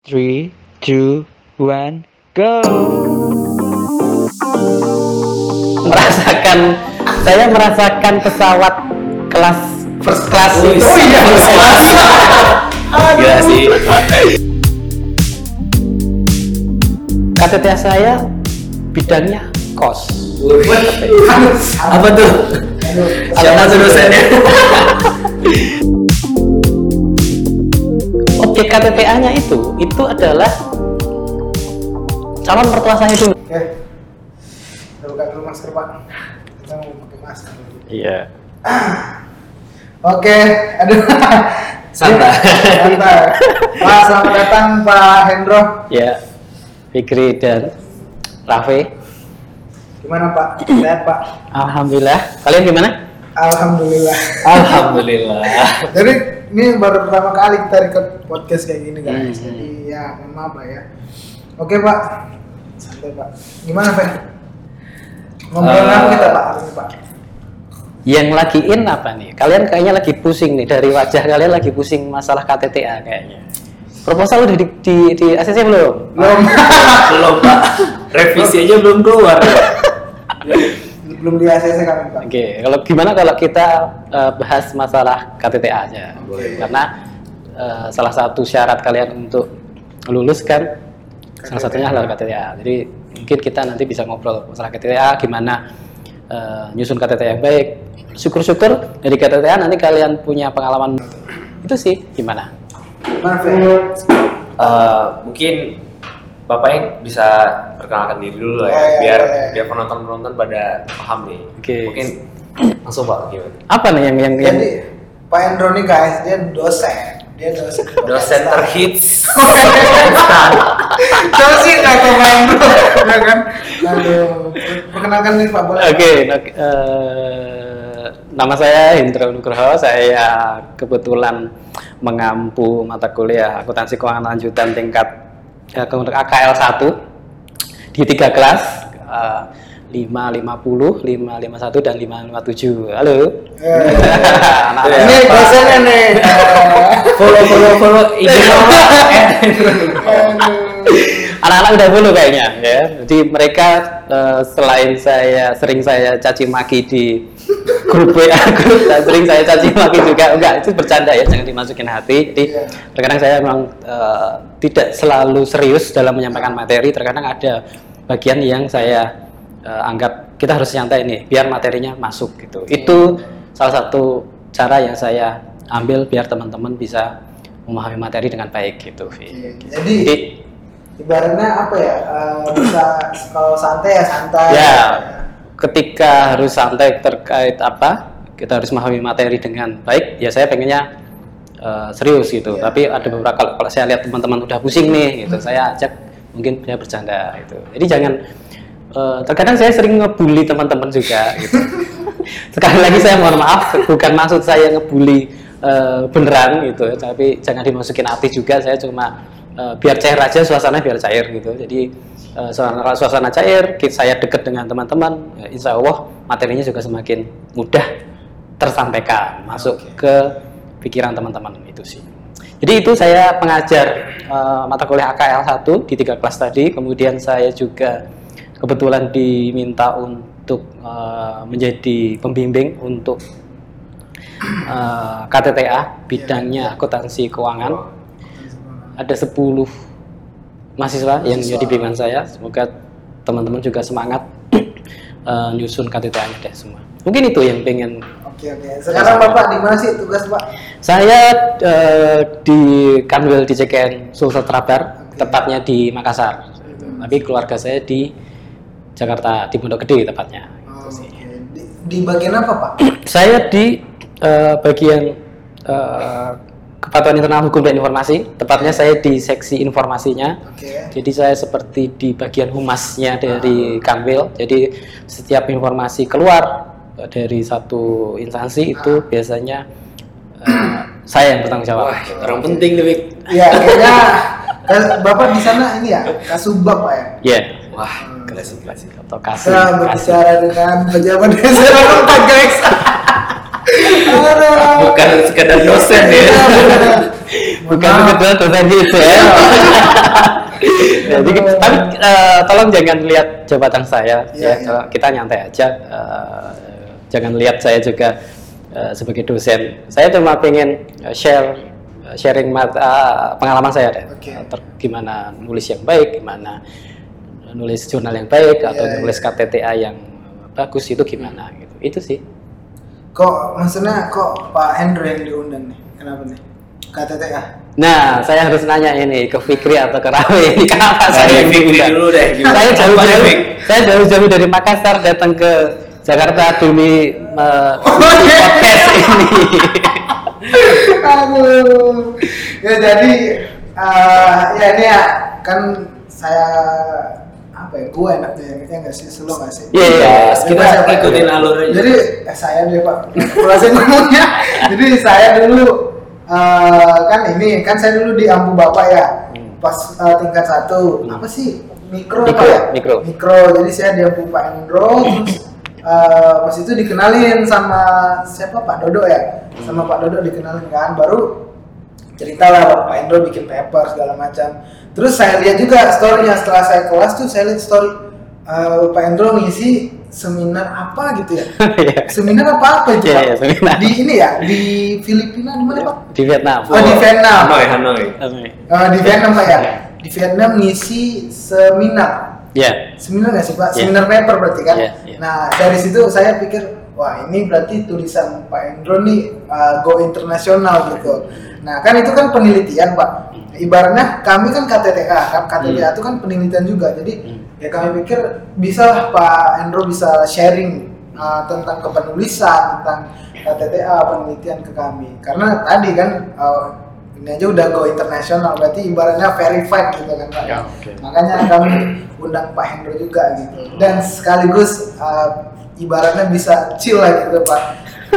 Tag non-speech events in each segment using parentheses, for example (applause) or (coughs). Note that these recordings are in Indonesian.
Three, two, one, go. merasakan saya merasakan pesawat kelas first class Oh, itu iya, (laughs) first class. Gila sih. KTT saya bidangnya kos Apa tuh? Siapa tuh dosennya? (laughs) objek KTTA-nya itu itu adalah calon mertua saya dulu Oke. Kita buka dulu masker, Pak. Kita mau pakai masker. iya (clears throat) Oke, aduh. Santai. (laughs) Santai. Pak, selamat datang Pak Hendro. ya Fikri dan Rafi Gimana Pak? Sehat Pak? Alhamdulillah kalian gimana Alhamdulillah. Alhamdulillah. (laughs) Jadi ini baru pertama kali kita record podcast kayak gini guys. Hmm. Jadi ya mohon maaf lah ya. Oke Pak. Santai Pak. Gimana Pak? Ngobrol Eh, apa kita Pak hari ini Pak? yang lagi in apa nih kalian kayaknya lagi pusing nih dari wajah kalian lagi pusing masalah KTTA kayaknya proposal udah di, di, di ACC belum Belum. (laughs) Belum Pak. (laughs) Revisi aja belum keluar. Belum di ACC kami Pak. Oke, kalau gimana kalau kita eh, bahas masalah KTTA aja? Boleh. Karena eh, salah satu syarat kalian untuk lulus kan salah satunya adalah KTTA. Jadi mungkin kita nanti bisa ngobrol masalah KTTA, gimana eh, nyusun KTTA yang baik. Syukur-syukur dari KTTA nanti kalian punya pengalaman itu sih gimana? Gimana Fe? Eh, mungkin Bapaknya bisa perkenalkan diri dulu lah ya, Ya, ya, biar ya, ya. biar penonton-penonton pada paham nih. Oke. Mungkin langsung Pak gimana? Apa nih yang yang, yang Jadi Pak Hendro nih guys, dia dosen. Dia dosen. (laughs) Dosen terhits. Coba sih kata Pak Hendro, ya kan? Aduh, perkenalkan nih Pak boleh. Oke, eh, nama saya Hendro Nugroho. Saya kebetulan mengampu mata kuliah akuntansi keuangan lanjutan tingkat untuk AKL 1 di tiga kelas eh, 550, 551 dan 557. Halo. Eh, Anak-anak. (laughs) Ini dosennya nih. follow follow follow IG (laughs) Anak-anak udah dulu kayaknya ya. Jadi mereka eh, selain saya sering saya caci maki di grup WA (laughs) grup sering saya caci maki juga enggak itu bercanda ya jangan dimasukin hati. Jadi Iya. terkadang saya memang eh, tidak selalu serius dalam menyampaikan materi. Terkadang ada bagian yang saya eh, anggap kita harus nyantai nih biar materinya masuk gitu. Itu salah satu cara yang saya ambil biar teman-teman bisa memahami materi dengan baik gitu. Vi. Jadi Jadi ibaratnya apa ya? eh, bisa kalau santai ya santai. Ya, ketika harus santai terkait apa, kita harus memahami materi dengan baik. Ya saya pengennya eh, serius gitu. Iya. Tapi ada beberapa kalau, kalau saya lihat teman-teman udah pusing nih, gitu, saya ajak mungkin dia bercanda gitu. Jadi jangan eh, terkadang saya sering ngebully teman-teman juga gitu. (laughs) Sekali lagi saya mohon maaf, bukan maksud saya ngebully eh, beneran gitu, tapi jangan dimasukin hati juga. Saya cuma eh, biar cair aja suasana biar cair gitu. Jadi eh, suasana, suasana cair, saya dekat dengan teman-teman, ya insya Allah materinya juga semakin mudah tersampaikan, masuk ke pikiran teman-teman itu sih. Jadi itu saya pengajar eh, mata kuliah AKL 1 di tiga kelas tadi, kemudian saya juga kebetulan diminta untuk eh, menjadi pembimbing untuk eh, KTTA bidangnya akuntansi keuangan. Ada 10 mahasiswa yang menjadi bimbingan saya. Semoga teman-teman juga semangat (clears throat) eh, nyusun KTTA-nya deh semua. Mungkin itu yang pengen Oke oke. Sekarang Bapak di mana sih tugas Pak? saya eh, di Kanwil di CKN Sulsel Trabar, Oke. tepatnya di Makassar. Tapi keluarga saya di Jakarta, di Pondok Gede tepatnya. Oh, Oke. Di, di bagian apa Pak? (clears throat) Saya di eh, bagian eh, Kepatuhan Internal Hukum dan Informasi, tepatnya saya di seksi informasinya. Oke. Jadi saya seperti di bagian humasnya dari Kanwil. Jadi setiap informasi keluar eh, dari satu instansi itu biasanya eh, saya yang bertanggung jawab. Wah, orang penting nih. Iya kayaknya Bapak di sana ini ya Kasubag Pak ya. Iya. Wah, klasik klasik. Atau kasih. Kita kasih. berbicara dengan pejabat (laughs) desa tempat guys. Bukan sekedar dosen ya. Iya, bukan kebetulan dosen gitu ya. Jadi, tapi eh, tolong jangan lihat jabatan saya Iya, ya. Kalau Kita nyantai aja. eh, jangan lihat saya juga eh, sebagai dosen. Saya cuma pengen share sharing mat- eh, pengalaman saya deh. Eh, ter- gimana nulis yang baik, gimana nulis jurnal yang baik atau Iya, nulis iya. KTTA yang bagus itu gimana gitu. Itu sih. Kok maksudnya kok Pak Hendro yang diundang nih? Kenapa nih? KTTA. Nah, saya harus nanya ini ke Fikri atau ke Rawi (laughs) ini kenapa Saya saya yang Fikri dulu deh, gimana? Saya jauh-jauh, saya jauh-jauh dari Makassar datang ke Jakarta demi uh, podcast ini. (laughs) Aduh. Ya jadi eh, ya ini ya kan saya apa ya? Gue enaknya ya ya nggak sih? Selo nggak sih? Iya, iya. Bebas, kita Pak. ikutin alur aja. jadi eh, saya deh pak. Proses ngomongnya jadi saya dulu eh, kan ini kan saya dulu di Ampu Bapak ya pas eh, tingkat satu. Apa sih? Mikro, apa Mikro, ya? mikro. mikro. Jadi saya di Ampu Pak Endro terus eh, pas itu dikenalin sama siapa? Pak Dodo ya? Sama Pak Dodo dikenalin kan. Baru cerita lah Pak Endro bikin paper segala macam terus saya lihat juga storynya setelah saya kelas tuh saya lihat story eh, Pak Endro ngisi seminar apa gitu ya (laughs) Iya. seminar apa apa itu Iya, Pak? iya, seminar. di ini ya di Filipina di mana Pak Di Vietnam. Oh, di Vietnam. Hanoi, Hanoi. Eh, di Vietnam Pak ya di Vietnam ngisi seminar Ya. seminar nggak sih Pak Iya. seminar paper berarti kan Iya, iya. nah dari situ saya pikir wah ini berarti tulisan Pak Endro nih uh, go internasional gitu nah kan itu kan penelitian Pak. Ibaratnya kami kan KTTA kan? KTTA itu kan penelitian juga. Jadi Hmm. ya kami pikir bisa lah Pak Endro bisa sharing uh, tentang kepenulisan tentang KTTA penelitian ke kami. Karena tadi kan uh, ini aja udah go internasional berarti ibaratnya verified gitu kan Pak. Ya, oke. makanya kami undang Pak Hendro juga gitu. Dan sekaligus uh, ibaratnya bisa chill lah gitu Pak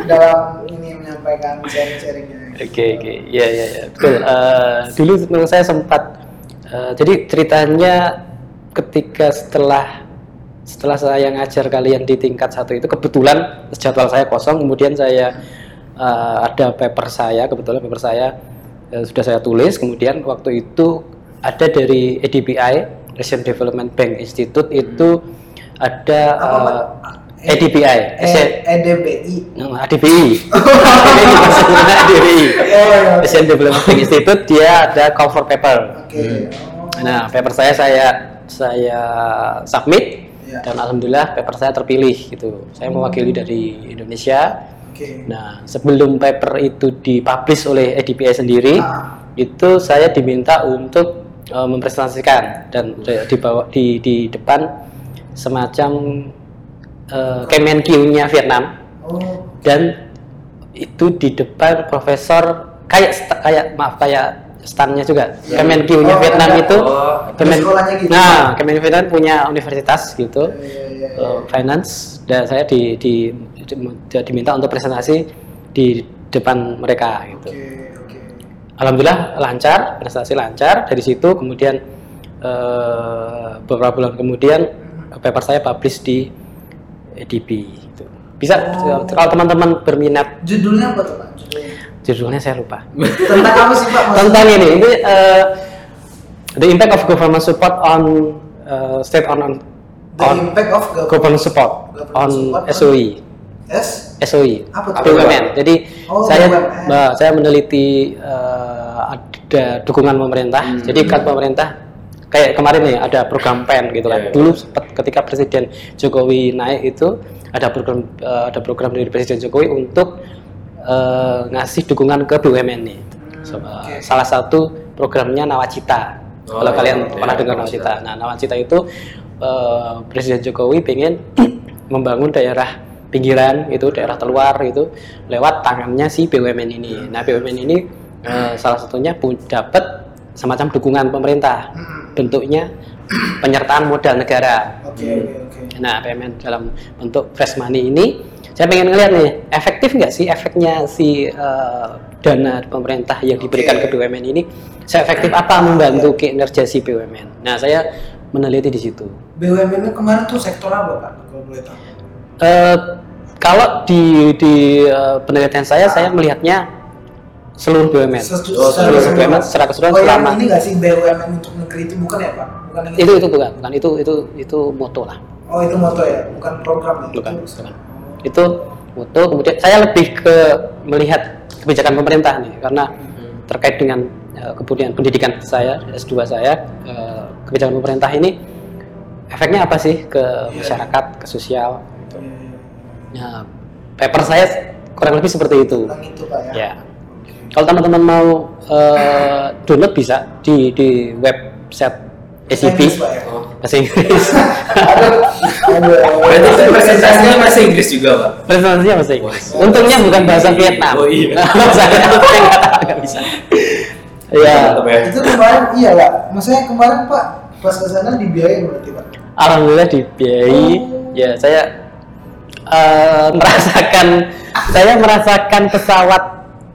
dalam ini menyampaikan sharing-sharingnya Oke oke, iya iya betul. Eh, dulu memang saya sempat, eh, jadi ceritanya ketika setelah setelah saya ngajar kalian di tingkat satu itu kebetulan jadwal saya kosong, kemudian saya eh, ada paper saya kebetulan paper saya eh, sudah saya tulis, kemudian waktu itu ada dari EDBI Asian Development Bank Institute itu ada Apa, Pak? Eh, EDBI EDBI Nah, ADBI. ADBI maksudnya ADBI. Oh, iya. Asian Development Institute dia ada cover paper. oke Nah, paper saya saya saya submit Iya. dan alhamdulillah paper saya terpilih gitu. Saya mewakili dari Indonesia. oke Nah, sebelum paper itu dipublish oleh EDBI sendiri, Ah. itu saya diminta untuk eh, mempresentasikan dan di, di di depan semacam uh, Kemenkyu-nya Vietnam. Oh. Dan itu di depan profesor kayak kayak maaf kayak standnya juga. Ya. Kemenkyu-nya Oh, Vietnam ada. itu Oh, sekolahnya gitu. nah Kemenkyu Vietnam punya universitas gitu. Iya, iya, iya, eh, finance. Dan saya di, di, di- diminta untuk presentasi di depan mereka gitu. Oke oke. Alhamdulillah lancar presentasi lancar. Dari situ kemudian eh, beberapa bulan kemudian paper saya publish di EDB gitu. bisa Oh. kalau teman-teman berminat judulnya apa tuh Pak judulnya judulnya saya lupa tentang apa sih Pak tentang ini ini eh, the impact of government support on eh, state on on, the on impact of government government support Government on support SOE yes SOE Apa tuh? BUMN. Jadi Oh, saya BUMN. Saya meneliti eh, ada dukungan pemerintah. Hmm. Jadi kan pemerintah kayak kemarin nih ada program PEN gitu kan. Iya, iya. Dulu sempat ketika Presiden Jokowi naik itu ada program eh, ada program dari Presiden Jokowi untuk eh, ngasih dukungan ke BUMN nih. So, eh, oke. Salah satu programnya Nawacita. Oh, Kalau kalian iya, pernah iya, dengar Nawacita. Nah, Nawacita itu eh, Presiden Jokowi pengen (clears throat) membangun daerah pinggiran itu daerah terluar itu lewat tangannya si BUMN ini. Nah, BUMN ini eh, salah satunya pu- dapat semacam dukungan pemerintah. Bentuknya penyertaan modal negara. oke oke oke. Nah, PMN dalam bentuk fresh money ini saya pengen ngeliat nih efektif nggak sih efeknya si eh, dana pemerintah yang diberikan ke BUMN ini? Seefektif apa membantu kinerja si BUMN. Nah, saya meneliti di situ. BUMN kemarin tuh sektor apa Pak? Kalau boleh tahu. Eh, kalau di di eh, penelitian saya saya melihatnya seluruh BUMN Oh, seluruh keseluruhan. BUMN secara keseluruhan Oh, yang selama ini nggak sih BUMN untuk negeri itu? Bukan ya Pak? Bukan yang itu itu bukan bukan. Itu itu itu moto lah. Oh itu moto ya, bukan program ya? bukan Itu- bukan. Itu moto. Kemudian saya lebih ke melihat kebijakan pemerintah nih karena terkait dengan eh, kemudian pendidikan saya S2 saya eh, kebijakan pemerintah ini efeknya apa sih ke masyarakat ke sosial gitu. ya paper saya kurang lebih seperti itu. Itu Pak ya. ya kalau teman-teman mau eh, download bisa di di website SCP Pak, ya? bahasa Inggris Aduh, aduh. Berarti itu presentasinya bahasa Inggris juga, Pak. presentasinya bahasa Inggris untungnya bukan bahasa Vietnam Oh, iya. (laughs) saya nggak bisa ya Mantap ya. Itu kemarin iya lah. Maksudnya kemarin Pak pas ke sana dibiayain berarti Pak. alhamdulillah dibiayai ya saya eh, merasakan saya merasakan pesawat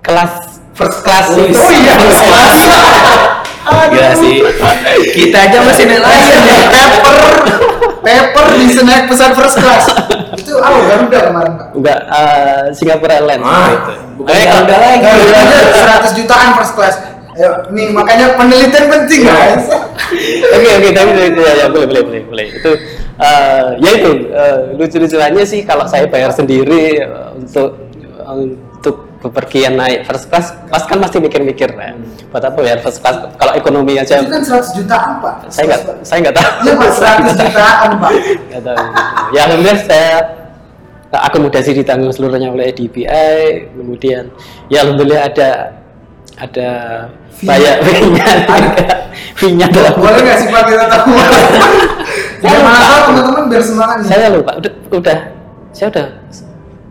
kelas first class Oh, itu iya. (laughs) first class. Gila sih. Kita aja masih naik layan ya. Paper, paper bisa naik pesan first class. itu apa Garuda kemarin Pak? enggak eh, Singapore Airlines Ah, gitu. bukan Eh, Garuda kalau- lagi. Garuda aja 100 jutaan first class. Ayo, nih makanya penelitian penting guys. Oke oke tapi ya, ya boleh boleh boleh boleh itu eh, ya itu eh, lucu-lucuannya sih kalau saya bayar sendiri eh, untuk untuk bepergian naik first class pas kan pasti mikir-mikir ya buat apa bayar first class? Kalau ekonomi aja Itu kan 100 jutaan Pak. saya nggak saya nggak tahu. Iya Pak 100 (laughs) jutaan Pak. Nggak tahu. ya alhamdulillah saya akomodasi ditanggung seluruhnya oleh DBI kemudian ya alhamdulillah ada ada banyak fee-nya. (laughs) Fee-nya dalam Boleh nggak sih Pak kita tahu? (laughs) Mana tahu teman-teman biar semangat saya lupa. Udah udah saya udah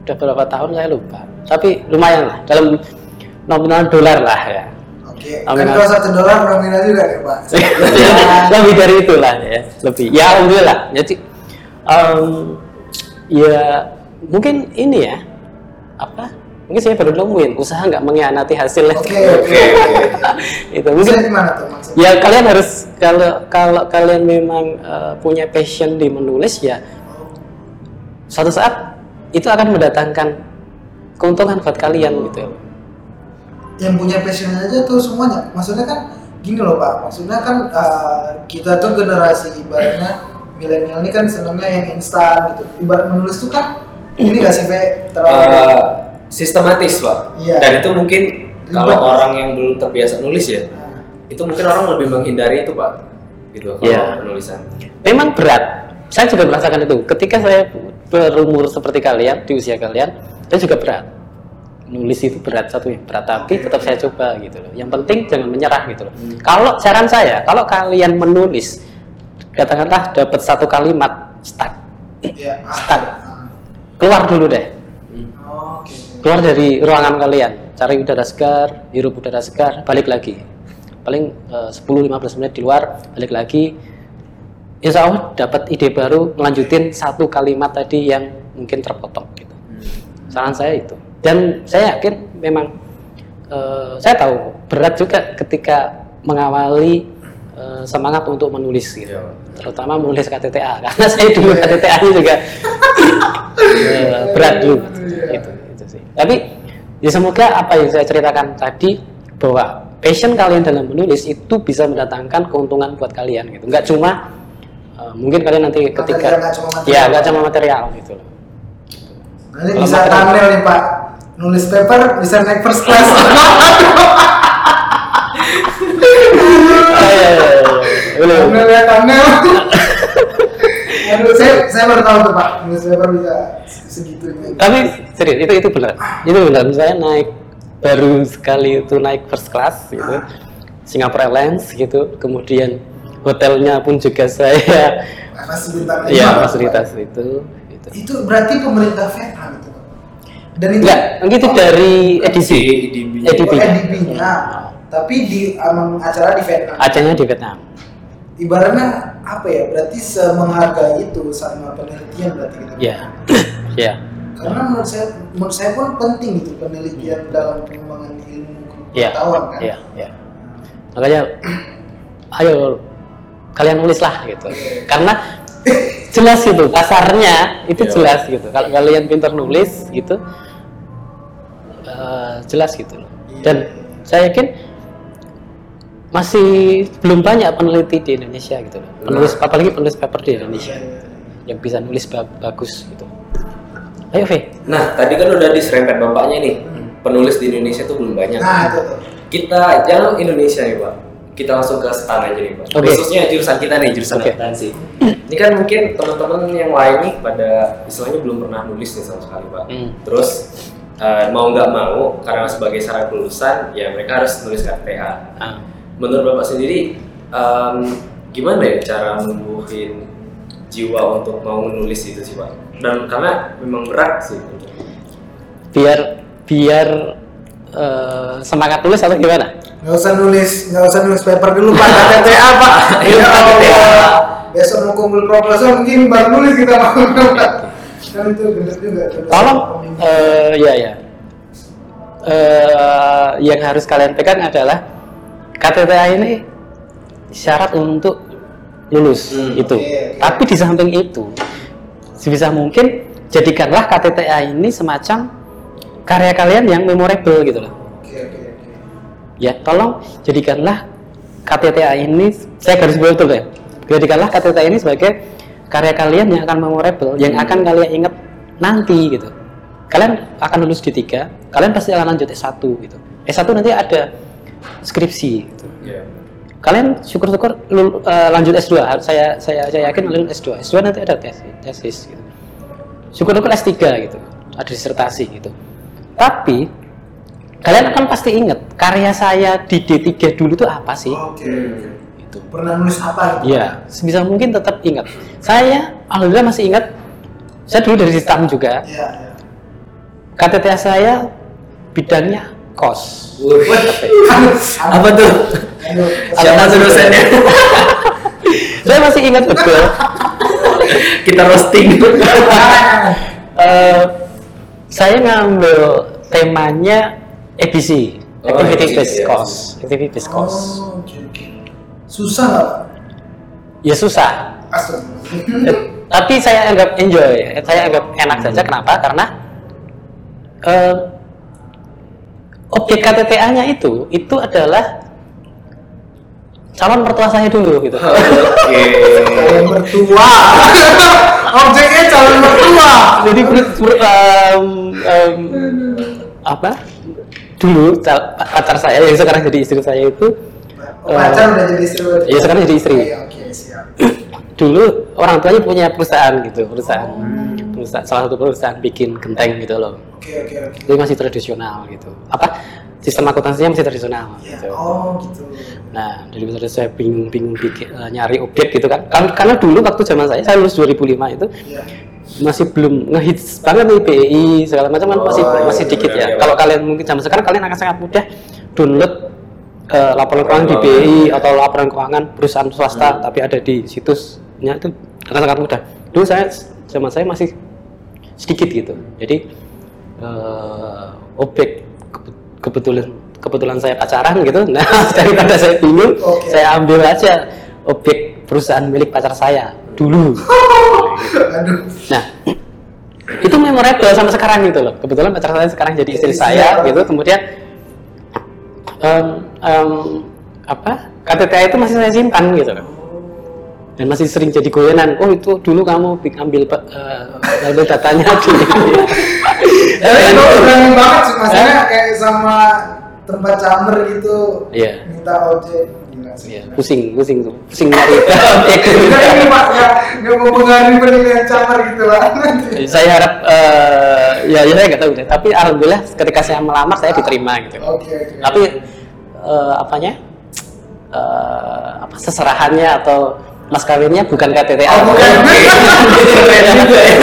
udah berapa tahun saya lupa tapi lumayan lah dalam nominal dolar lah ya Oke, kan Amin. kalau satu dolar nominal juga ya Pak. (laughs) lebih dari itulah ya lebih ya alhamdulillah jadi em, ya mungkin ini ya apa mungkin saya baru nemuin usaha nggak mengkhianati hasilnya Oke, oke. (laughs) itu mungkin gimana tuh maksudnya? ya kalian harus kalau kalau kalian memang eh, punya passion di menulis ya suatu saat itu akan mendatangkan keuntungan buat kalian gitu yang punya passion aja tuh semuanya maksudnya kan gini loh pak maksudnya kan uh, kita tuh generasi ibaratnya milenial ini kan senangnya yang instan gitu ibarat menulis tuh kan ini gak sih Fe terlalu Eh, sistematis, Pak. Iya. Dan itu mungkin kalau Ribet. orang yang belum terbiasa nulis ya, Nah, itu mungkin orang lebih menghindari itu, Pak. Gitu kalau Iya. penulisan. memang berat saya juga merasakan itu ketika saya berumur seperti kalian di usia kalian saya juga berat. Nulis itu berat satu ya berat. Tapi tetap saya coba gitu loh. Yang penting jangan menyerah gitu loh. Kalau saran saya kalau kalian menulis katakanlah dapat satu kalimat start ya ah, Start. keluar dulu deh. Oh, keluar dari ruangan kalian. Cari udara segar hirup udara segar balik lagi. Paling eh, 10-15 menit di luar balik lagi insya Allah dapat ide baru melanjutin satu kalimat tadi yang mungkin terpotong gitu. Saran saya itu. Dan saya yakin memang eh, saya tahu berat juga ketika mengawali eh, semangat untuk menulis gitu. Iya. terutama menulis KTTA (laughs) karena saya dulu KTTA nya juga (laughs) (laughs) berat dulu. Itu, itu sih. Tapi ya semoga apa yang saya ceritakan tadi bahwa passion kalian dalam menulis itu bisa mendatangkan keuntungan buat kalian gitu. Nggak cuma eh, mungkin kalian nanti Material, ketika material. ya nggak cuma material gitu. Loh nanti Kalau bisa thumbnail nih pak. Nulis paper bisa naik first class. Ah, (laughs) (laughs) iya, iya, iya, iya. Boleh, boleh. thumbnail ya thumbnail. (laughs) Aduh, saya saya baru tahu tuh pak. Nulis paper bisa segitunya tapi serius itu itu benar. Itu benar. Saya naik baru sekali itu naik first class gitu. Singapore Airlines gitu. Kemudian hotelnya pun juga saya. Lima, ya Pak. fasilitas itu gitu. itu berarti pemerintah Vietnam itu dan itu enggak itu dari edisi EDB-nya. EDB. Oh, EDB-nya. tapi di emang acara di Vietnam? Acehnya di Vietnam. Ibaratnya apa ya? Berarti semenghargai itu sama penelitian berarti gitu ya (coughs) ya karena menurut saya menurut saya pun penting gitu penelitian dalam pengembangan ilmu ya pengetahuan kan? Ya ya makanya (coughs) ayo kalian nulis lah gitu karena jelas gitu kasarnya itu Iya. jelas gitu kalau kalian pintar nulis gitu eh, jelas gitu loh dan saya yakin masih belum banyak peneliti di Indonesia gitu loh penulis apalagi penulis paper di Indonesia yang bisa nulis ba- bagus gitu ayo V Nah, tadi kan udah diserempet bapaknya nih. Penulis di Indonesia tuh belum banyak. Nah, itu. Kita jangan Indonesia nih, Pak. Kita langsung ke STAN aja nih, Pak. Oke. Khususnya jurusan kita nih, jurusan Oke. akuntansi. Ini kan mungkin teman-teman yang lain nih pada istilahnya belum pernah nulis nih sama sekali, Pak. Hmm. Terus eh, mau nggak mau karena sebagai syarat kelulusan ya mereka harus nulis KTPA. Ah. Menurut Bapak sendiri em, gimana ya cara numbuhin jiwa untuk mau menulis itu sih, Pak? Dan karena memang berat sih. biar biar eh, semangat tulis atau gimana Nggak usah nulis, nggak usah nulis paper dulu Pak, KTTA Pak. (laughs) Iya, Ya. Allah. Besok mau kumpul proposal mungkin baru nulis kita mau. (laughs) Kan itu bener juga. tolong eh, ya ya Eh, yang harus kalian pegang adalah KTTA ini syarat untuk lulus Hmm, itu oke, oke. tapi di samping itu sebisa mungkin jadikanlah KTTA ini semacam karya kalian yang memorable gitu loh. Ya tolong jadikanlah KTTA ini saya garis bawah betul ya jadikanlah KTTA ini sebagai karya kalian yang akan memorable yang akan kalian ingat nanti gitu. Kalian akan lulus di tiga kalian pasti akan lanjut S1 gitu. S1 nanti ada skripsi gitu. Iya. kalian syukur-syukur lul- eh, lanjut S2 saya saya saya yakin lanjut S2 S2 nanti ada tesis tesis gitu. Syukur-syukur S3 gitu. Ada disertasi gitu. Tapi kalian akan pasti ingat karya saya di D3 dulu tuh apa sih Oke. itu Pernah nulis apa gitu? ya sebisa mungkin tetap ingat saya alhamdulillah masih ingat saya dulu dari sistem juga Iya, iya. KTTA saya bidangnya kos Apa tuh? Siapa tuh dosennya? (laughs) saya masih ingat betul Kita roasting. (laughs) Eh, saya ngambil temanya ABC, Oh, Activity Based. Cost, Activity Based Cost. Oh, oke, oke. Susah nggak? Ya susah, Astaga. Eh, tapi saya anggap enjoy, saya anggap enak saja. Kenapa? Karena eh, objek KTTA-nya itu itu adalah calon mertua saya dulu gitu. Oke. Calon mertua. (laughs) Objeknya calon mertua. Jadi ber- ber- em, em, apa? Dulu pacar saya yang sekarang jadi istri saya itu Oh, pacar udah jadi istri? Iya, sekarang jadi istri. Oke, siap. (clears throat) dulu orang tuanya punya perusahaan gitu, perusahaan, perusahaan salah satu perusahaan bikin genteng gitu loh. Oke, oke, oke. Itu masih tradisional gitu. Apa? Sistem akuntansinya masih tradisional Ya, gitu. oh gitu. Nah, dari besar saya bingung-bingung bikin eh, nyari objek gitu kan. Karena, karena dulu waktu zaman saya, saya lulus 2005 itu Iya. Masih belum ngehits banget nih BI segala macam kan masih Oh, masih iya, dikit iya, ya. iya. Kalau kalian mungkin zaman sekarang kalian akan sangat mudah download eh, laporan keuangan di Laporan BI atau laporan keuangan perusahaan swasta Hmm. tapi ada di situsnya itu akan sangat mudah. Dulu saya zaman saya masih sedikit gitu. Jadi eh, objek kebe- kebetulan kebetulan saya pacaran gitu. Nah, (laughs) daripada saya bingung, Oke. saya ambil aja objek perusahaan milik pacar saya dulu. Aduh. Nah, itu memorable sama sekarang gitu loh. Kebetulan pacar saya sekarang jadi istri saya gitu. Kemudian em, em, apa KTTA itu masih saya simpan gitu loh. Dan masih sering jadi goyenan. Oh itu dulu kamu ambil eh, ambil datanya (laughs) di. Tapi Dan- itu berani banget sih maksudnya kayak sama tempat camer gitu. Iya. Minta ojek. Iya, pusing, pusing tuh, pusing nyari objek. Enggak ini Pak, nggak nggak mempengaruhi penilaian camer gitu lah. saya harap eh, ya, ya saya nggak tahu deh. Tapi alhamdulillah ketika saya melamar saya diterima gitu. Oke, oke. tapi eh, apanya eh, apa seserahannya atau mas kawinnya bukan KTTA Oh, bukan. Keren juga (laughs) ya.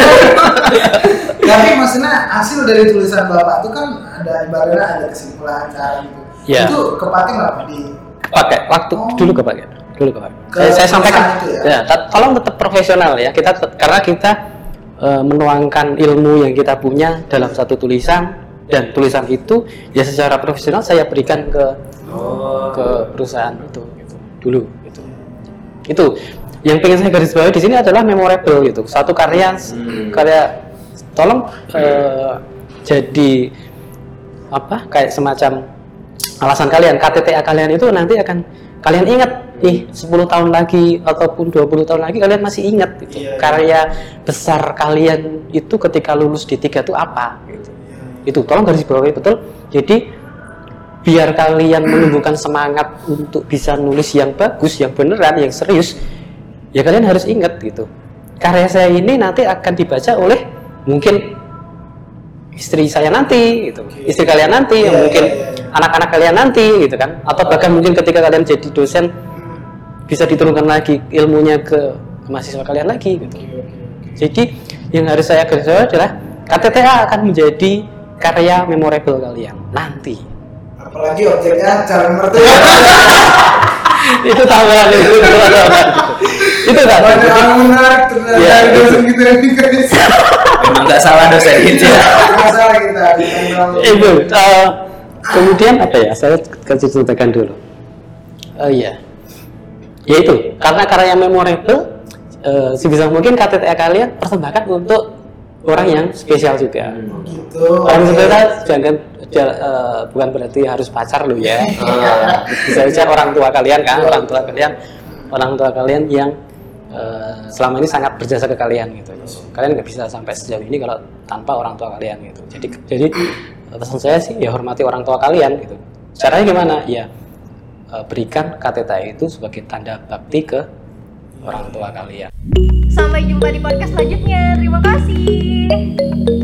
Tapi maksudnya hasil dari tulisan bapak itu kan ada ibaratnya ada kesimpulan cara gitu. Iya. Itu kepake nggak Pak di pakai waktu Oh. dulu kepakai dulu kepakai Ke saya, saya sampaikan ya? ya tolong tetap profesional ya kita karena kita eh, menuangkan ilmu yang kita punya dalam satu tulisan dan tulisan itu ya secara profesional saya berikan ke Oh. ke perusahaan itu gitu, dulu gitu. itu yang pengen saya garis bawahi di sini adalah memorable gitu satu karya Hmm. karya tolong eh, jadi apa kayak semacam alasan kalian KTTA kalian itu nanti akan kalian ingat nih 10 tahun lagi ataupun 20 tahun lagi kalian masih ingat gitu. Iya, iya. karya besar kalian itu ketika lulus di tiga itu apa gitu. Iya. itu tolong garis bawahi betul jadi biar kalian menumbuhkan semangat untuk bisa nulis yang bagus yang beneran yang serius ya kalian harus ingat gitu karya saya ini nanti akan dibaca oleh mungkin istri saya nanti gitu istri kalian nanti Iya, mungkin iya. Anak-anak kalian nanti gitu kan? Atau bahkan mungkin ketika kalian jadi dosen bisa diturunkan lagi ilmunya ke mahasiswa kalian lagi gitu. Jadi yang harus saya garis bawahi adalah KTTA akan menjadi karya memorable kalian nanti. Apalagi objeknya calon mertua (laughs) itu tambahan itu tambahan. itu. Kan menarik Iya, itu. dosen kita ini guys. Memang nggak salah dosen (laughs) itu ya. masalah kita di tanggal itu eh, kemudian apa ya? Saya kasih ceritakan dulu. Oh iya. Ya itu karena karya memorable eh, sebisa mungkin KTTA kalian persembahkan untuk orang yang spesial juga. Gitu. Orang spesial jangan ja- eh, bukan berarti harus pacar lo ya. Ah. bisa saja orang tua kalian kan orang tua kalian orang tua kalian yang eh, selama ini sangat berjasa ke kalian gitu. Kalian nggak bisa sampai sejauh ini kalau tanpa orang tua kalian gitu. Jadi jadi pesan saya sih ya hormati orang tua kalian gitu caranya gimana ya eh, berikan KTTA itu sebagai tanda bakti ke orang tua kalian Sampai jumpa di podcast selanjutnya. Terima kasih.